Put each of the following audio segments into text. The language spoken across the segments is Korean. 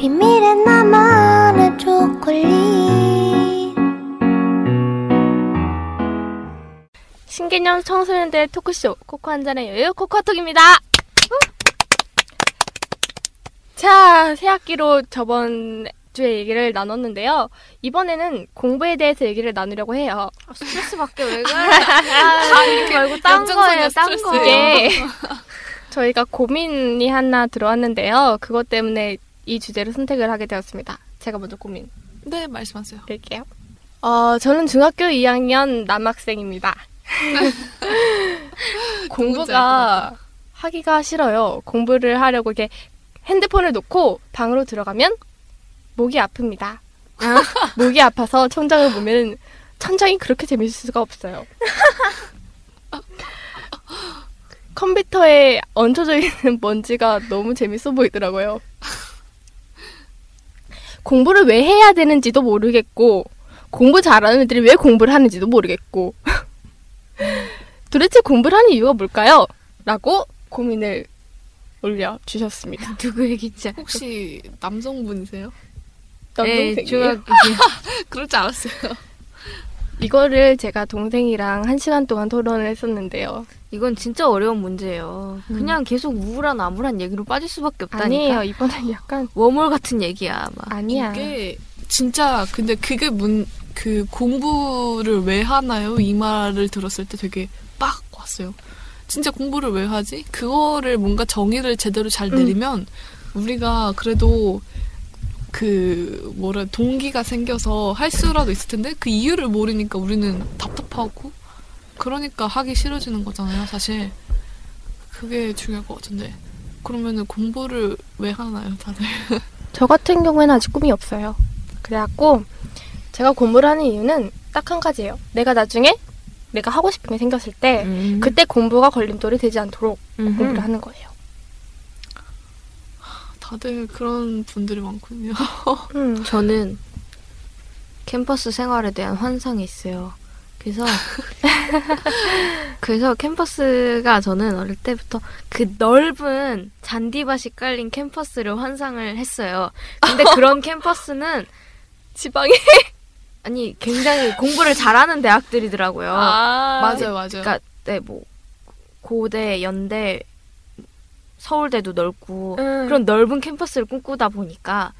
비밀의 나만의 초콜릿 신개념 청소년들 토크쇼 코코 한 잔의 여유 코코톡입니다. 자, 새 학기로 저번 주에 얘기를 나눴는데요. 이번에는 공부에 대해서 얘기를 나누려고 해요. 스트레스밖에 왜 그래? 아, 말고 딴 연장선이야, 거예요, 딴 스트레스. 거. 이게 저희가 고민이 하나 들어왔는데요. 그것 때문에 이 주제를 선택을 하게 되었습니다. 제가 먼저 고민 네, 말씀하세요. 드릴게요. 어, 저는 중학교 2학년 남학생입니다. 공부가 하기가 싫어요. 공부를 하려고 이렇게 핸드폰을 놓고 방으로 들어가면 목이 아픕니다. 목이 아파서 천장을 보면 천장이 그렇게 재밌을 수가 없어요. 컴퓨터에 얹혀져 있는 먼지가 너무 재밌어 보이더라고요. 공부를 왜 해야 되는지도 모르겠고, 공부 잘하는 애들이 왜 공부를 하는지도 모르겠고, 도대체 공부를 하는 이유가 뭘까요? 라고 고민을 올려주셨습니다. 누구 얘기지? 혹시 남성분이세요? 남동생이에요. 네, 중학교. 그럴 줄 알았어요. 이거를 제가 동생이랑 한 시간 동안 토론을 했었는데요. 이건 진짜 어려운 문제예요. 그냥 계속 우울한 암울한 얘기로 빠질 수밖에 없다니까. 아니에요. 이번엔 약간 워몰 같은 얘기야, 아마. 아니야. 이게 진짜 근데 그게 문 그 공부를 왜 하나요? 이 말을 들었을 때 되게 빡 왔어요. 진짜 공부를 왜 하지? 그거를 뭔가 정의를 제대로 잘 내리면 우리가 그래도 그 뭐라 동기가 생겨서 할 수라도 있을 텐데 그 이유를 모르니까 우리는 답답하고 그러니까 하기 싫어지는 거잖아요, 사실. 그게 중요할 것 같은데. 그러면은 공부를 왜 하나요, 다들? 저 같은 경우에는 아직 꿈이 없어요. 그래갖고 제가 공부를 하는 이유는 딱 한 가지예요. 내가 나중에 내가 하고 싶은 게 생겼을 때 음. 그때 공부가 걸림돌이 되지 않도록 음흠. 공부를 하는 거예요. 다들 그런 분들이 많군요. 음. 저는 캠퍼스 생활에 대한 환상이 있어요. 그래서 그래서 캠퍼스가 저는 어릴 때부터 그 넓은 잔디밭이 깔린 캠퍼스를 환상을 했어요. 근데 그런 캠퍼스는 지방에 아니 굉장히 공부를 잘하는 대학들이더라고요. 아, 맞아요, 맞아요. 그러니까 네, 뭐 고대, 연대, 서울대도 넓고 음. 그런 넓은 캠퍼스를 꿈꾸다 보니까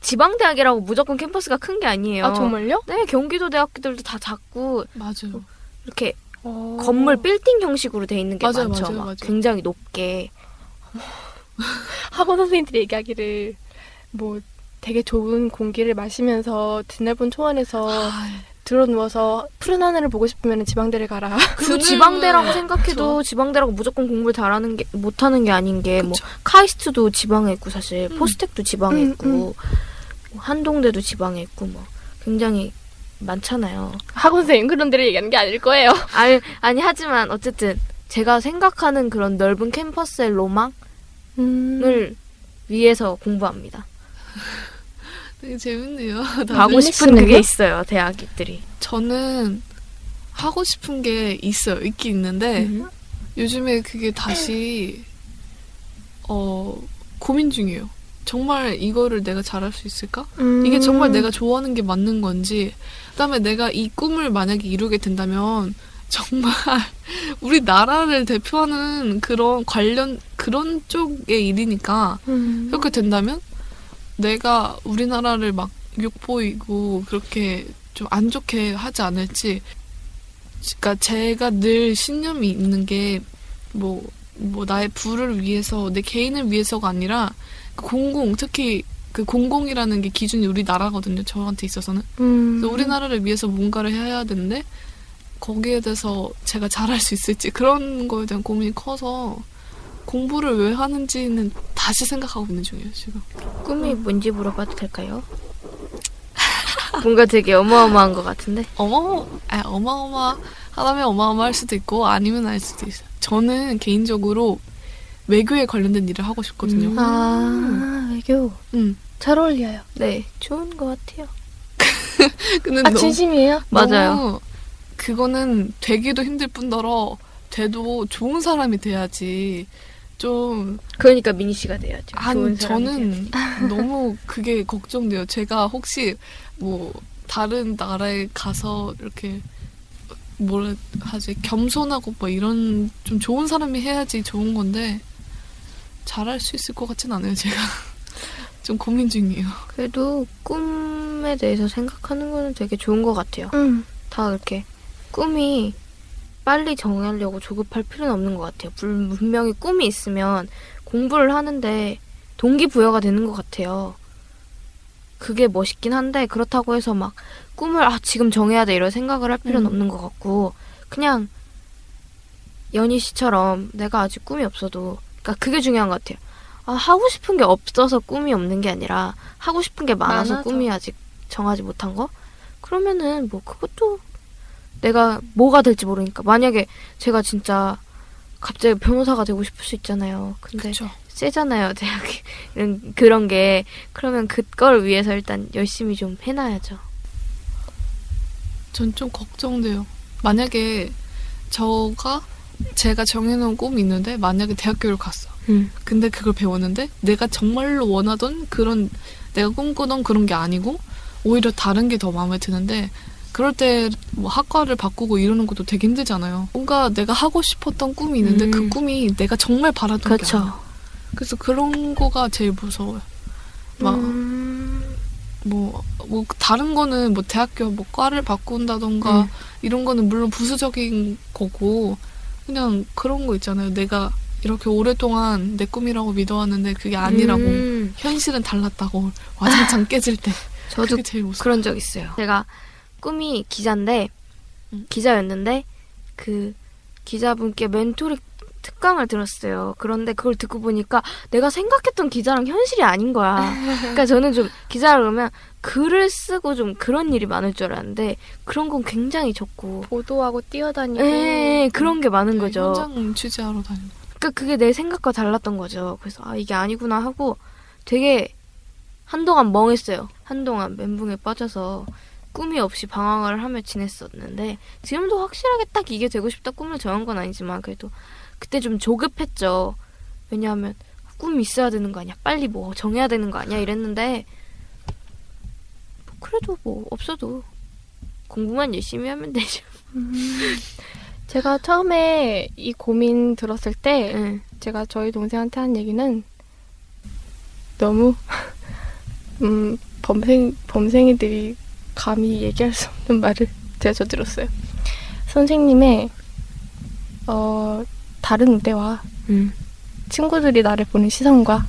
지방 대학이라고 무조건 캠퍼스가 큰 게 아니에요. 아 정말요? 네, 경기도 대학들도 다 작고 맞아요. 이렇게 어. 건물 빌딩 형식으로 돼 있는 게 맞아요, 많죠. 맞아요, 막 맞아요. 굉장히 높게. 학원 선생님들이 얘기하기를 뭐 되게 좋은 공기를 마시면서 드넓은 초원에서 아, 들어 누워서 푸른 하늘을 보고 싶으면 지방대를 가라. 그는- 지방대라고 생각해도 지방대라고 무조건 공부를 잘하는 게 못하는 게 아닌 게뭐 그쵸. 카이스트도 지방에 있고 사실 음. 포스텍도 지방에 음, 있고 뭐 한동대도 지방에 있고 뭐 굉장히 많잖아요. 학원 선생님 그런 데를 얘기하는 게 아닐 거예요. 아니, 아니 하지만 어쨌든 제가 생각하는 그런 넓은 캠퍼스의 로망을 음. 위해서 공부합니다. 되게 재밌네요. 가고 싶은 재밌으네요. 게 있어요, 대학들이. 저는 하고 싶은 게 있어요. 있긴 있는데 음. 요즘에 그게 다시 어 고민 중이에요. 정말 이거를 내가 잘할 수 있을까? 음. 이게 정말 내가 좋아하는 게 맞는 건지, 그다음에 내가 이 꿈을 만약에 이루게 된다면 정말 우리 나라를 대표하는 그런 관련 그런 쪽의 일이니까 음. 그렇게 된다면 내가 우리나라를 막 욕보이고 그렇게 좀 안 좋게 하지 않을지. 그러니까 제가 늘 신념이 있는 게 뭐 뭐 나의 부를 위해서 내 개인을 위해서가 아니라 그 공공 특히 그 공공이라는 게 기준이 우리나라거든요. 저한테 있어서는. 음. 그래서 우리나라를 위해서 뭔가를 해야 되는데 거기에 대해서 제가 잘할 수 있을지 그런 거에 대한 고민이 커서 공부를 왜 하는지는 다시 생각하고 있는 중이에요 지금. 꿈이 뭔지 물어봐도 될까요? 뭔가 되게 어마어마한 것 같은데. 어마 아, 어마어마 하다면 어마어마할 수도 있고 아니면 알 수도 있어요. 저는 개인적으로 외교에 관련된 일을 하고 싶거든요. 음. 아, 외교. 음. 잘 어울려요. 네, 좋은 것 같아요. 근데 아, 진심이에요? 맞아요. 그거는 되기도 힘들 뿐더러 돼도 좋은 사람이 돼야지 좀 그러니까 미니 씨가 돼야죠. 아니 좋은 사람이 저는 너무 그게 걱정돼요. 제가 혹시 뭐 다른 나라에 가서 이렇게 뭐라 하지 겸손하고 뭐 이런 좀 좋은 사람이 해야지 좋은 건데 잘할 수 있을 것 같진 않아요. 제가 좀 고민 중이에요. 그래도 꿈에 대해서 생각하는 거는 되게 좋은 것 같아요. 음. 다 이렇게 꿈이 빨리 정하려고 조급할 필요는 없는 것 같아요. 불- 분명히 꿈이 있으면 공부를 하는데 동기부여가 되는 것 같아요. 그게 멋있긴 한데 그렇다고 해서 막 꿈을 아 지금 정해야 돼 이런 생각을 할 필요는 음. 없는 것 같고 그냥 연희 씨처럼 내가 아직 꿈이 없어도 그러니까 그게 중요한 것 같아요. 아 하고 싶은 게 없어서 꿈이 없는 게 아니라 하고 싶은 게 많아서 많아서. 꿈이 아직 정하지 못한 거? 그러면은 뭐 그것도 내가 뭐가 될지 모르니까 만약에 제가 진짜 갑자기 변호사가 되고 싶을 수 있잖아요. 근데 그렇죠. 세잖아요 대학이 이런 그런 게 그러면 그걸 위해서 일단 열심히 좀 해놔야죠. 전 좀 걱정돼요. 만약에 저가 제가 정해놓은 꿈이 있는데 만약에 대학교를 갔어. 음. 근데 그걸 배웠는데 내가 정말로 원하던 그런 내가 꿈꾸던 그런 게 아니고 오히려 다른 게 더 마음에 드는데 그럴 때 뭐 학과를 바꾸고 이러는 것도 되게 힘들잖아요. 뭔가 내가 하고 싶었던 꿈이 있는데 음. 그 꿈이 내가 정말 바라던 게 그렇죠. 아니야. 그래서 그런 거가 제일 무서워요. 막 음. 뭐, 뭐, 다른 거는 뭐 대학교 뭐 과를 바꾼다던가 음. 이런 거는 물론 부수적인 거고 그냥 그런 거 있잖아요. 내가 이렇게 오랫동안 내 꿈이라고 믿어왔는데 그게 아니라고 음. 현실은 달랐다고 와장창 깨질 때 저도. 그런 적 있어요. 제가 꿈이 기자인데 음. 기자였는데 그 기자분께 멘토링 특강을 들었어요. 그런데 그걸 듣고 보니까 내가 생각했던 기자랑 현실이 아닌 거야. 그러니까 저는 좀 기자라 그러면 글을 쓰고 좀 그런 일이 많을 줄 알았는데 그런 건 굉장히 적고 보도하고 뛰어다니고. 예, 그런 게 많은 네, 거죠. 현장 취재하러 다니고. 그러니까 그게 내 생각과 달랐던 거죠. 그래서 아 이게 아니구나 하고 되게 한동안 멍했어요. 한동안 멘붕에 빠져서 꿈이 없이 방황을 하며 지냈었는데 지금도 확실하게 딱 이게 되고 싶다 꿈을 정한 건 아니지만 그래도 그때 좀 조급했죠. 왜냐하면 꿈이 있어야 되는 거 아니야? 빨리 뭐 정해야 되는 거 아니야? 이랬는데 뭐 그래도 뭐 없어도 공부만 열심히 하면 되죠. 제가 처음에 이 고민 들었을 때 응. 제가 저희 동생한테 한 얘기는 너무 음 범생 범생이들이 감히 얘기할 수 없는 말을 제가 저들었어요. 선생님의 어 다른 무대와 응. 친구들이 나를 보는 시선과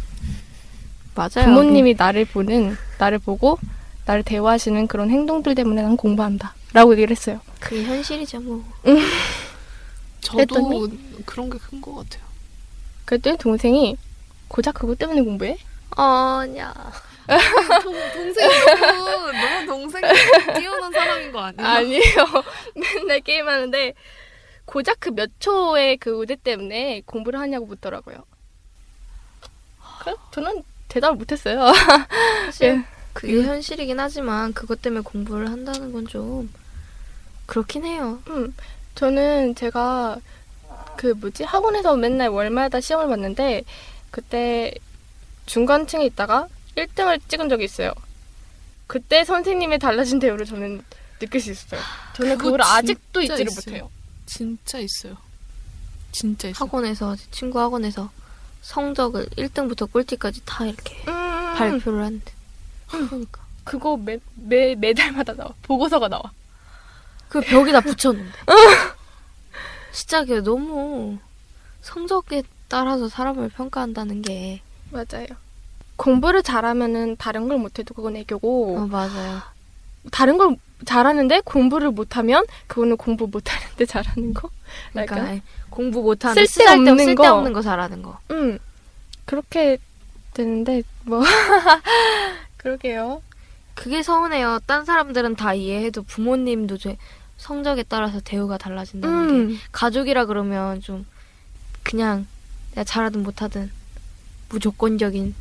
맞아요. 부모님이 나를 보는 나를 보고 나를 대화하시는 그런 행동들 때문에 난 공부한다. 라고 얘기를 했어요. 그게 현실이죠 뭐. 저도 그랬더니? 그런 게 큰 것 같아요. 그랬더니 동생이 고작 그것 때문에 공부해? 아냐. 동생이 너무, 너무 동생 뛰어난 사람인 거 아니에요? 아니에요. 맨날 게임하는데 고작 그 몇 초의 그 의대 때문에 공부를 하냐고 묻더라고요. 그 저는 대답을 못했어요. 사실 예. 그게 현실이긴 하지만 그것 때문에 공부를 한다는 건 좀 그렇긴 해요. 음, 저는 제가 그 뭐지 학원에서 맨날 월마다 시험을 봤는데 그때 중간층에 있다가 1등을 찍은 적이 있어요. 그때 선생님의 달라진 대우를 저는 느낄 수 있어요. 저는 그걸 아직도 잊지를 있어요. 못해요. 진짜 있어요. 진짜 있어요. 학원에서 친구 학원에서 성적을 1등부터 꼴찌까지 다 이렇게 음, 발표를 하는데 그러니까 그거 매, 매, 매달마다 나와. 보고서가 나와. 그 벽에다 붙였는데 진짜 그게 너무 성적에 따라서 사람을 평가한다는 게 맞아요. 공부를 잘하면은 다른 걸 못해도 그건 애교고 어, 맞아요. 다른 걸 잘하는데 공부를 못하면 그거는 공부 못하는데 잘하는 거. 그러니까? 아니, 공부 못하는 쓸데없는 쓸데없는 거. 쓸데없는 거 잘하는 거. 음 그렇게 되는데 뭐 그러게요. 그게 서운해요. 딴 사람들은 다 이해해도 부모님도 제 성적에 따라서 대우가 달라진다는 게음 가족이라 그러면 좀 그냥 내가 잘하든 못하든 무조건적인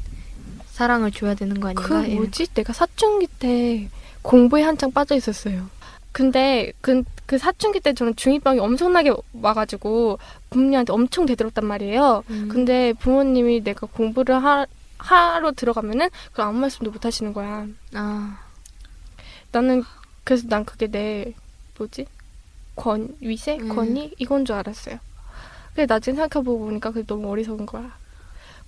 사랑을 줘야 되는 거그 아닌가? 예. 뭐지? 내가 사춘기 때 공부에 한창 빠져 있었어요. 근데 그, 그 사춘기 때 저는 중2병이 엄청나게 와가지고 부모님한테 엄청 대들었단 말이에요. 음. 근데 부모님이 내가 공부를 하, 하러 들어가면은 그 아무 말씀도 못 하시는 거야. 아 나는 그래서 난 그게 내 뭐지? 권 위세 음. 권위 이건 줄 알았어요. 근데 나중에 생각해보고 보니까 그게 너무 어리석은 거야.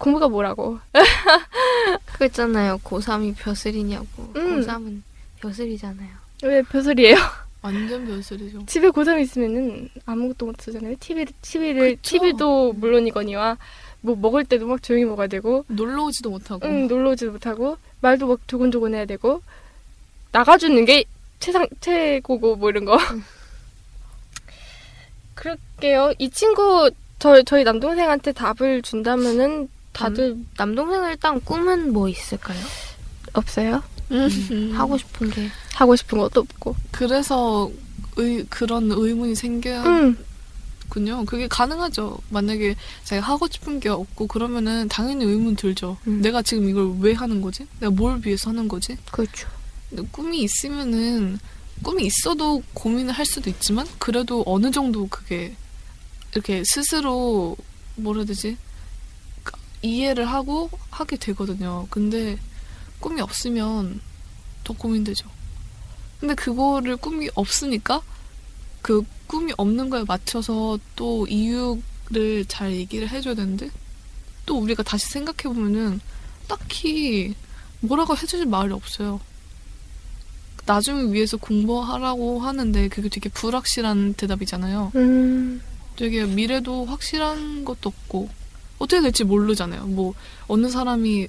공부가 뭐라고? 그거 있잖아요. 고3이 벼슬이냐고. 음. 고3은 벼슬이잖아요. 왜 벼슬이에요? 완전 별소리죠. 집에 고3 있으면은 아무것도 못 쓰잖아요. TV, TV를, 그쵸. TV도 물론이거니와 뭐 먹을 때도 막 조용히 먹어야 되고, 놀러 오지도 못하고. 응, 놀러 오지도 못하고, 말도 막 조곤조곤 해야 되고, 나가주는 게 최상, 최고고, 뭐 이런 거. 그럴게요. 이 친구, 저, 저희 남동생한테 답을 준다면은 다들 남동생 일단 꿈은 뭐 있을까요? 없어요? 음. 하고 싶은 게. 하고 싶은 것도 없고. 그래서 의, 그런 의문이 생겨 응, 군요. 그게 가능하죠. 만약에 자기가 하고 싶은 게 없고 그러면은 당연히 의문 들죠. 음. 내가 지금 이걸 왜 하는 거지? 내가 뭘 위해서 하는 거지? 그렇죠. 근데 꿈이 있으면은 꿈이 있어도 고민을 할 수도 있지만 그래도 어느 정도 그게 이렇게 스스로 뭐라 해야 되지? 그 이해를 하고 하게 되거든요. 근데 꿈이 없으면 더 고민되죠. 근데 그거를 꿈이 없으니까 그 꿈이 없는 거에 맞춰서 또 이유를 잘 얘기를 해줘야 되는데 또 우리가 다시 생각해 보면은 딱히 뭐라고 해주실 말이 없어요. 나중을 위해서 공부하라고 하는데 그게 되게 불확실한 대답이잖아요. 음, 되게 미래도 확실한 것도 없고 어떻게 될지 모르잖아요. 뭐 어느 사람이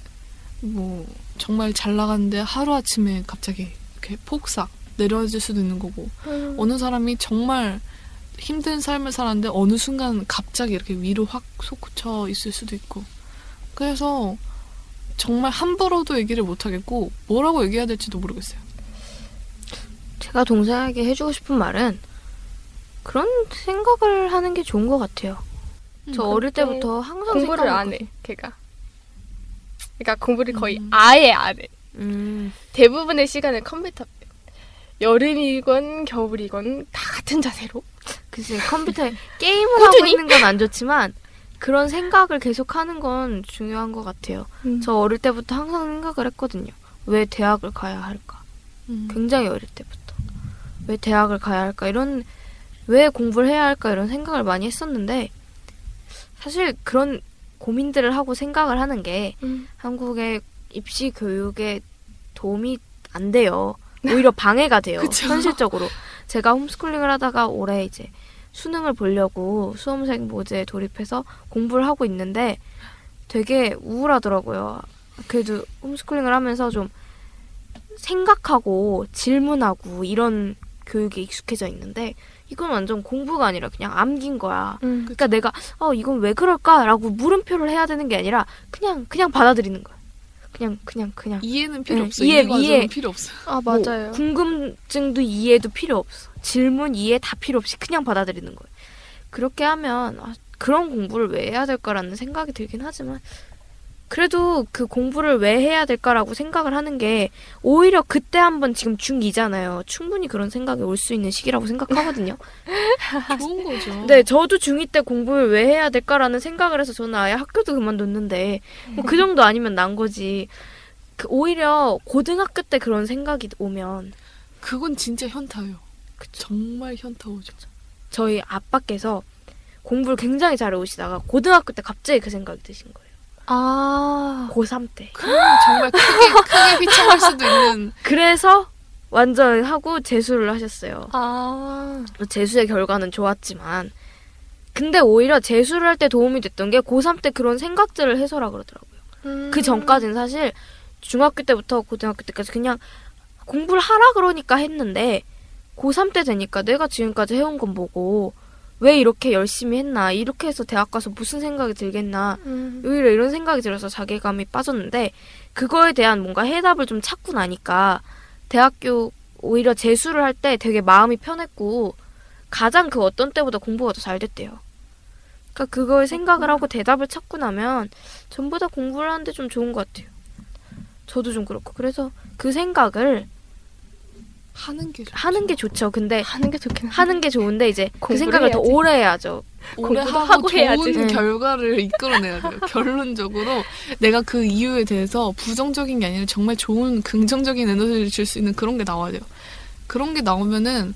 뭐 정말 잘 나가는데 하루 아침에 갑자기 이렇게 폭삭 내려질 수도 있는 거고 음. 어느 사람이 정말 힘든 삶을 살았는데 어느 순간 갑자기 이렇게 위로 확 솟구쳐 있을 수도 있고 그래서 정말 함부로도 얘기를 못 하겠고 뭐라고 얘기해야 될지도 모르겠어요. 제가 동생에게 해주고 싶은 말은 그런 생각을 하는 게 좋은 것 같아요. 저 어릴 때부터 항상 공부를 안. 해, 걔가. 그러니까 공부를 거의 음. 아예 안 해. 음, 대부분의 시간을 컴퓨터. 여름이건 겨울이건 다 같은 자세로. 글쎄 컴퓨터에 게임을 하고? 있는 건 안 좋지만 그런 생각을 계속 하는 건 중요한 것 같아요. 저 어릴 때부터 항상 생각을 했거든요. 왜 대학을 가야 할까? 음. 굉장히 어릴 때부터 왜 대학을 가야 할까 이런 왜 공부를 해야 할까 이런 생각을 많이 했었는데 사실 그런 고민들을 하고 생각을 하는 게 음. 한국의 입시 교육에 도움이 안 돼요. 오히려 방해가 돼요. 현실적으로 제가 홈스쿨링을 하다가 올해 이제 수능을 보려고 수험생 모드에 돌입해서 공부를 하고 있는데 되게 우울하더라고요. 그래도 홈스쿨링을 하면서 좀 생각하고 질문하고 이런 교육에 익숙해져 있는데 이건 완전 공부가 아니라 그냥 암긴 거야. 음. 그러니까 내가 어 이건 왜 그럴까라고 물음표를 해야 되는 게 아니라 그냥 그냥 받아들이는 거야. 그냥 그냥 그냥 이해는 필요 네, 없어요. 이해, 이해. 필요 없어요. 아뭐 맞아요. 궁금증도 이해도 필요 없어. 질문 이해 다 필요 없이 그냥 받아들이는 거예요. 그렇게 하면 아, 그런 공부를 왜 해야 될까라는 생각이 들긴 하지만 그래도 그 공부를 왜 해야 될까라고 생각을 하는 게 오히려 그때 한번 지금 중2잖아요. 충분히 그런 생각이 올 수 있는 시기라고 생각하거든요. 좋은 거죠. 네, 저도 중2 때 공부를 왜 해야 될까라는 생각을 해서 저는 아예 학교도 그만뒀는데 뭐 그 정도 아니면 난 거지. 그 오히려 고등학교 때 그런 생각이 오면 그건 진짜 현타예요. 정말 현타 오죠. 저희 아빠께서 공부를 굉장히 잘 해오시다가 고등학교 때 갑자기 그 생각이 드신 거예요. 아. 고3 때. 그럼 정말 크게 크게 휘청할 수도 있는 그래서 완전 하고 재수를 하셨어요. 아. 재수의 결과는 좋았지만 근데 오히려 재수를 할 때 도움이 됐던 게 고3 때 그런 생각들을 해서라 그러더라고요. 음. 그 전까지는 사실 중학교 때부터 고등학교 때까지 그냥 공부를 하라 그러니까 했는데 고3 때 되니까 내가 지금까지 해온 건 뭐고 왜 이렇게 열심히 했나 이렇게 해서 대학 가서 무슨 생각이 들겠나 음. 오히려 이런 생각이 들어서 자괴감이 빠졌는데 그거에 대한 뭔가 해답을 좀 찾고 나니까 대학교 오히려 재수를 할 때 되게 마음이 편했고 가장 그 어떤 때보다 공부가 더 잘 됐대요. 그러니까 그걸 생각을 하고 대답을 찾고 나면 전부 다 공부를 하는데 좀 좋은 것 같아요. 저도 좀 그렇고 그래서 그 생각을 하는 게 좋죠. 하는 게 좋죠. 근데 하는 게 좋긴. 하는 게 좋은데 이제 그 생각을 더 해야지. 오래 해야죠. 오래 하고, 하고 좋은 해야지. 네. 결과를 이끌어내야 돼요. 결론적으로 내가 그 이유에 대해서 부정적인 게 아니라 정말 좋은 긍정적인 에너지를 줄 수 있는 그런 게 나와야 돼요. 그런 게 나오면은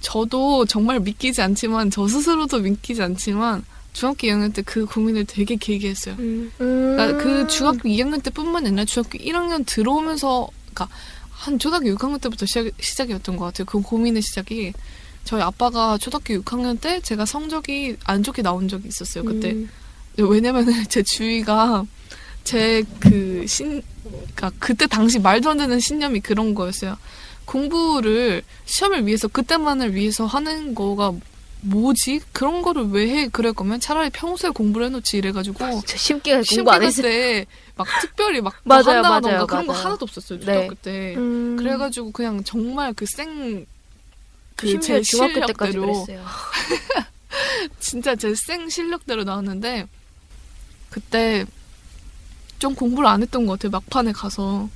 저도 정말 믿기지 않지만 저 스스로도 믿기지 않지만 중학교 2학년 때 그 고민을 되게 길게 했어요. 음. 그러니까 그 중학교 2학년 때뿐만 아니라 중학교 1학년 들어오면서 그러니까 한 초등학교 6학년 때부터 시작, 시작 이었던 것 같아요. 그 고민의 시작이 저희 아빠가 초등학교 6학년 때 제가 성적이 안 좋게 나온 적이 있었어요. 그때 음. 왜냐면은 제 주위가 제 그 신, 그니까 그때 당시 말도 안 되는 신념이 그런 거였어요. 공부를 시험을 위해서 그때만을 위해서 하는 거가 뭐지? 그런 거를 왜 해? 그럴 거면 차라리 평소에 공부를 해놓지 이래가지고 진짜 심기가 공부 안 했어요. 때막 특별히 막 맞아요, 한다던가 맞아요, 그런 거 맞아요. 하나도 없었어요 네. 초등학교 때. 음. 그래가지고 그냥 정말 그생 심지어 그제 중학교 때까지 그랬어요. 진짜 제 생 실력대로 나왔는데 그때 좀 공부를 안 했던 것 같아요. 막판에 가서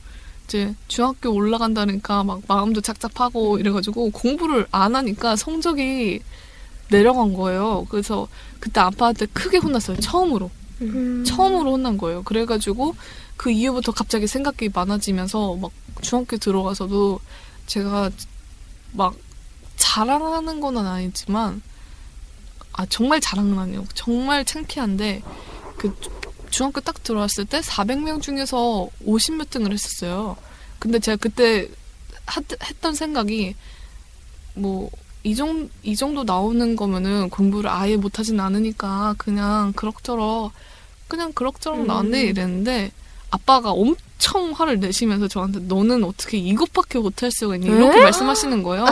이제 중학교 올라간다니까 막 마음도 착잡하고 이래가지고 공부를 안 하니까 성적이 내려간 거예요. 그래서 그때 아빠한테 크게 혼났어요. 처음으로. 음. 처음으로 혼난 거예요. 그래가지고 그 이후부터 갑자기 생각이 많아지면서 막 중학교 들어가서도 제가 막 자랑하는 건 아니지만 아 정말 자랑은 아니에요. 정말 창피한데 그 중학교 딱 들어왔을 때 400명 중에서 50몇 등을 했었어요. 근데 제가 그때 하- 했던 생각이 뭐 이 정도, 이 정도 나오는 거면은 공부를 아예 못하진 않으니까 그냥 그럭저럭 그냥 그럭저럭 음. 나왔네 이랬는데 아빠가 엄청 화를 내시면서 저한테 너는 어떻게 이것밖에 못할 수가 있니 이렇게 에? 말씀하시는 거예요.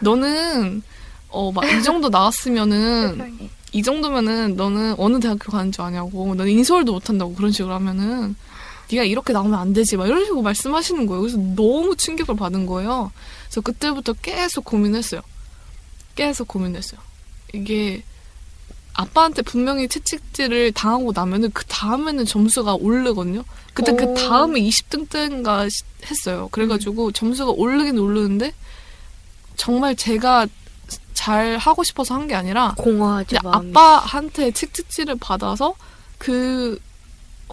너는 어 막 이 정도 나왔으면은 이 정도면은 너는 어느 대학교 가는 줄 아냐고 너는 인서울도 못한다고 그런 식으로 하면은 네가 이렇게 나오면 안 되지 막 이런 식으로 말씀하시는 거예요. 그래서 너무 충격을 받은 거예요. 그래서 그때부터 계속 고민했어요. 계속 고민했어요. 이게 아빠한테 분명히 채찍질을 당하고 나면은 그 다음에는 점수가 오르거든요. 그때 오. 그 다음에 20등 때인가 시- 했어요. 그래가지고 점수가 오르긴 오르는데 정말 제가 잘 하고 싶어서 한 게 아니라 마음이. 아빠한테 채찍질을 받아서 그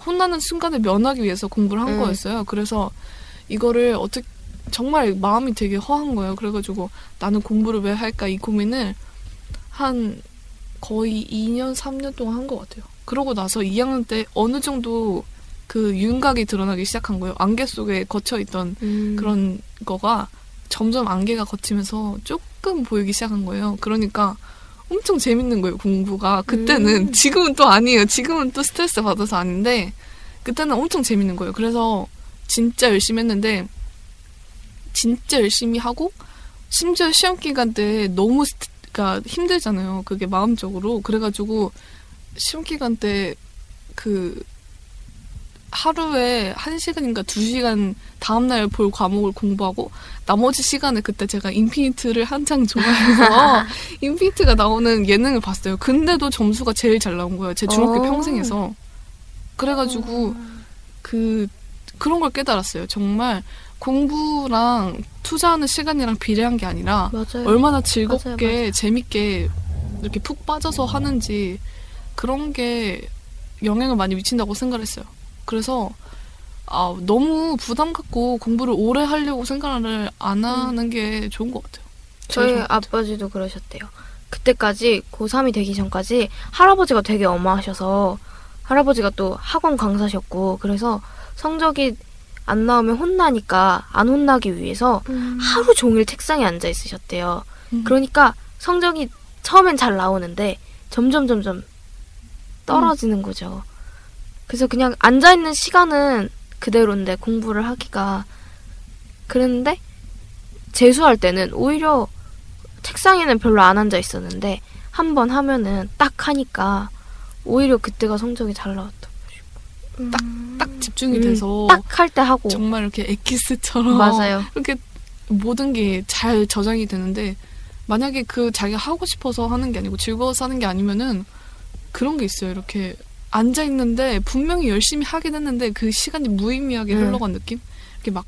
혼나는 순간을 면하기 위해서 공부를 한 음. 거였어요. 그래서 이거를 어떻게 정말 마음이 되게 허한 거예요. 그래가지고 나는 공부를 왜 할까 이 고민을 한 거의 2년, 3년 동안 한 것 같아요. 그러고 나서 2학년 때 어느 정도 그 윤곽이 드러나기 시작한 거예요. 안개 속에 거쳐 있던 음. 그런 거가 점점 안개가 걷히면서 조금 보이기 시작한 거예요. 그러니까 엄청 재밌는 거예요, 공부가. 그때는, 음. 지금은 또 아니에요. 지금은 또 스트레스 받아서 아닌데, 그때는 엄청 재밌는 거예요. 그래서 진짜 열심히 했는데, 진짜 열심히 하고, 심지어 시험 기간 때 너무 스트, 가 힘들잖아요. 그게 마음적으로. 그래가지고, 시험 기간 때, 그, 하루에 한 시간인가 두 시간 다음날 볼 과목을 공부하고 나머지 시간에 그때 제가 인피니트를 한창 좋아해서 인피니트가 나오는 예능을 봤어요. 근데도 점수가 제일 잘 나온 거예요. 제 중학교 어. 평생에서. 그래가지고 그 그런 걸 깨달았어요. 정말 공부랑 투자하는 시간이랑 비례한 게 아니라 맞아요. 얼마나 즐겁게 맞아요, 맞아요. 재밌게 이렇게 푹 빠져서 하는지 그런 게 영향을 많이 미친다고 생각을 했어요. 그래서 아, 너무 부담 갖고 공부를 오래 하려고 생각을 안 하는 게 좋은 것 같아요. 저희 좋은 것 같아요. 아버지도 그러셨대요. 그때까지 고3이 되기 전까지 할아버지가 되게 엄하셔서 할아버지가 또 학원 강사셨고 그래서 성적이 안 나오면 혼나니까 안 혼나기 위해서 하루 종일 책상에 앉아 있으셨대요. 음. 그러니까 성적이 처음엔 잘 나오는데 점점 점점 떨어지는 거죠. 그래서 그냥 앉아 있는 시간은 그대로인데 공부를 하기가 그랬는데 재수할 때는 오히려 책상에는 별로 안 앉아 있었는데 한 번 하면은 딱 하니까 오히려 그때가 성적이 잘 나왔다. 딱 집중이 음, 돼서 딱 할 때 하고 정말 이렇게 엑기스처럼 맞아요. 이렇게 모든 게 잘 저장이 되는데 만약에 그 자기가 하고 싶어서 하는 게 아니고 즐거워서 하는 게 아니면은 그런 게 있어요. 이렇게 앉아 있는데 분명히 열심히 하긴 했는데 그 시간이 무의미하게 음. 흘러간 느낌? 이렇게 막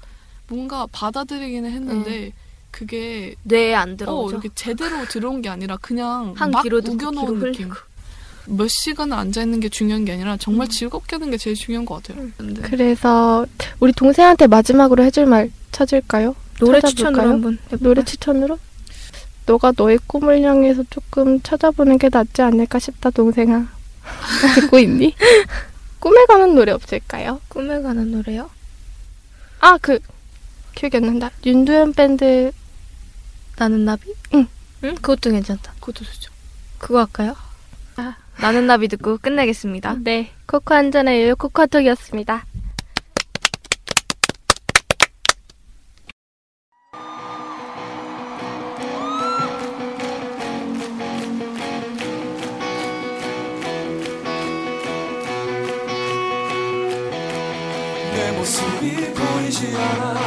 뭔가 받아들이기는 했는데 그게 뇌에 안 어, 들어오죠. 이렇게 제대로 들어온 게 아니라 그냥 한막 우겨놓은 느낌. 흘리고. 몇 시간을 앉아 있는 게 중요한 게 아니라 정말 즐겁게 하는 게 제일 중요한 것 같아요. 음. 근데 그래서 우리 동생한테 마지막으로 해줄 말 찾을까요? 노래 찾아볼까요? 추천으로 한번 해볼까요? 노래 추천으로? 너가 너의 꿈을 향해서 조금 찾아보는 게 낫지 않을까 싶다, 동생아. 듣고 있니? 꿈에 가는 노래 없을까요? 꿈에 가는 노래요? 아, 그, 기억이 안 난다. 윤두현 밴드, 나는 나비? 응. 응? 그것도 괜찮다. 그것도 좋죠. 그거 할까요? 아. 나는 나비 듣고 끝내겠습니다. 네, 코코 한 잔의 요요 코카톡이었습니다. 내 모습이 보이지 않아